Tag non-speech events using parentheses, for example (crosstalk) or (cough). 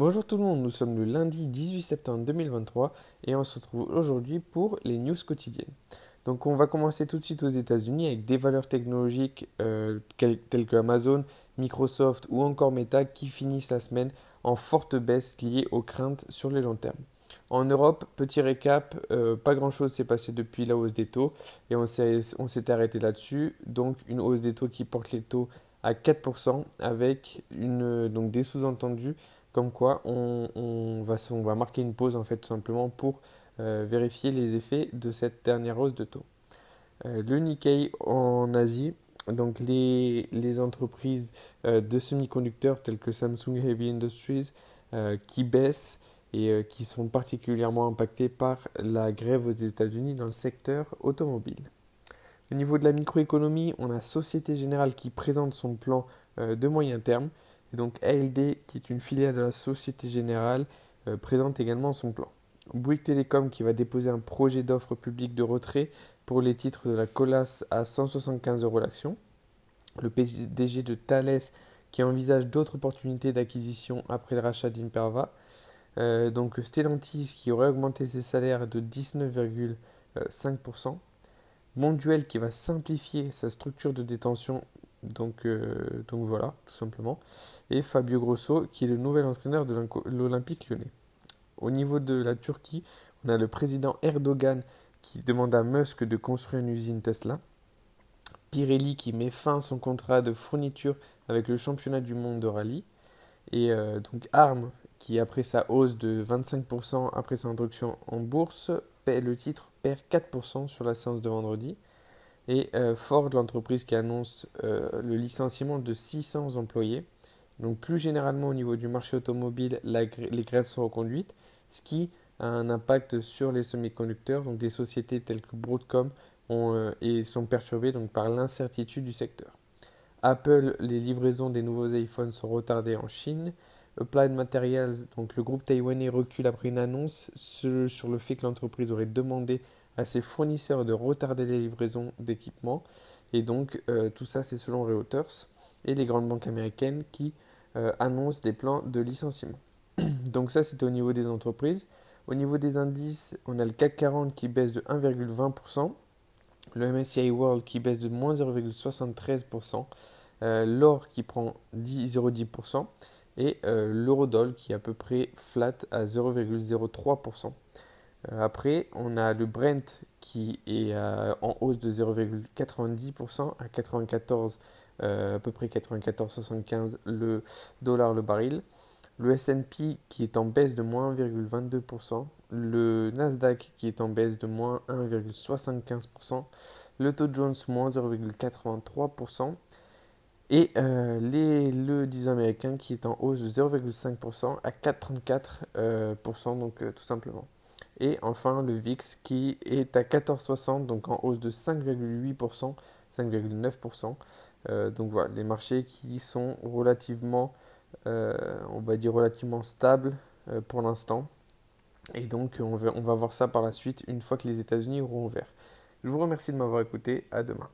Bonjour tout le monde, nous sommes le lundi 18 septembre 2023 et on se retrouve aujourd'hui pour les news quotidiennes. Donc on va commencer tout de suite aux États-Unis avec des valeurs technologiques euh, telles que Amazon, Microsoft ou encore Meta qui finissent la semaine en forte baisse liée aux craintes sur le long terme. En Europe, petit récap, euh, pas grand-chose s'est passé depuis la hausse des taux et on s'est arrêté là-dessus. Donc une hausse des taux qui porte les taux à 4% avec donc des sous-entendus comme quoi on, va, marquer une pause en fait tout simplement pour euh, vérifier les effets de cette dernière hausse de taux. Euh, le Nikkei en Asie, donc les, les entreprises euh, de semi-conducteurs telles que Samsung Heavy Industries qui baissent et qui sont particulièrement impactées par la grève aux États-Unis dans le secteur automobile. Au niveau de la microéconomie, on a Société Générale qui présente son plan de moyen terme et donc ALD, qui est une filiale de la Société Générale, euh, présente également son plan. Bouygues Télécom qui va déposer un projet d'offre publique de retrait pour les titres de la Colas à 175 euros l'action. Le PDG de Thales qui envisage d'autres opportunités d'acquisition après le rachat d'Imperva. Euh, donc Stellantis qui aurait augmenté ses salaires de 19,5%. Monduel qui va simplifier sa structure de détention donc, euh, donc voilà, tout simplement. Et Fabio Grosso, qui est le nouvel entraîneur de l'Olympique lyonnais. Au niveau de la Turquie, on a le président Erdogan qui demande à Musk de construire une usine Tesla. Pirelli qui met fin à son contrat de fourniture avec le championnat du monde de rallye. Et euh, donc ARM qui, après sa hausse de 25% après son introduction en bourse, paie le titre perd 4% sur la séance de vendredi. Et euh, Ford, l'entreprise qui annonce euh, le licenciement de 600 employés. Donc plus généralement au niveau du marché automobile, les grèves sont reconduites, ce qui a un impact sur les semi-conducteurs. Donc des sociétés telles que Broadcom euh, sont perturbées donc, par l'incertitude du secteur. Apple, les livraisons des nouveaux iPhones sont retardées en Chine. Applied Materials, donc le groupe taïwanais recule après une annonce sur le fait que l'entreprise aurait demandé à ses fournisseurs de retarder les livraisons d'équipements. Et donc euh, tout ça c'est selon Reuters et les grandes banques américaines qui euh, annoncent des plans de licenciement. (coughs) donc ça c'était au niveau des entreprises. Au niveau des indices, on a le CAC 40 qui baisse de 1,20%, le MSCI World qui baisse de moins 0,73%, euh, l'or qui prend 0,10% et l'eurodoll qui est à peu près flat à 0,03%. Euh, après, on a le Brent qui est euh, en hausse de 0,90% à 94, euh, à peu près 94,75 le dollar le baril. Le S&P qui est en baisse de moins 1,22%. Le Nasdaq qui est en baisse de moins 1,75%. Le Dow Jones moins 0,83%. Et les, le 10 américain qui est en hausse de 0,5% à 4,34%, donc tout simplement. Et enfin le VIX qui est à 14,60, donc en hausse de 5,8%, 5,9%. Euh, donc voilà, les marchés qui sont relativement, euh, on va dire relativement stables euh, pour l'instant. Et donc on va, on va voir ça par la suite une fois que les États-Unis auront ouvert. Je vous remercie de m'avoir écouté. À demain.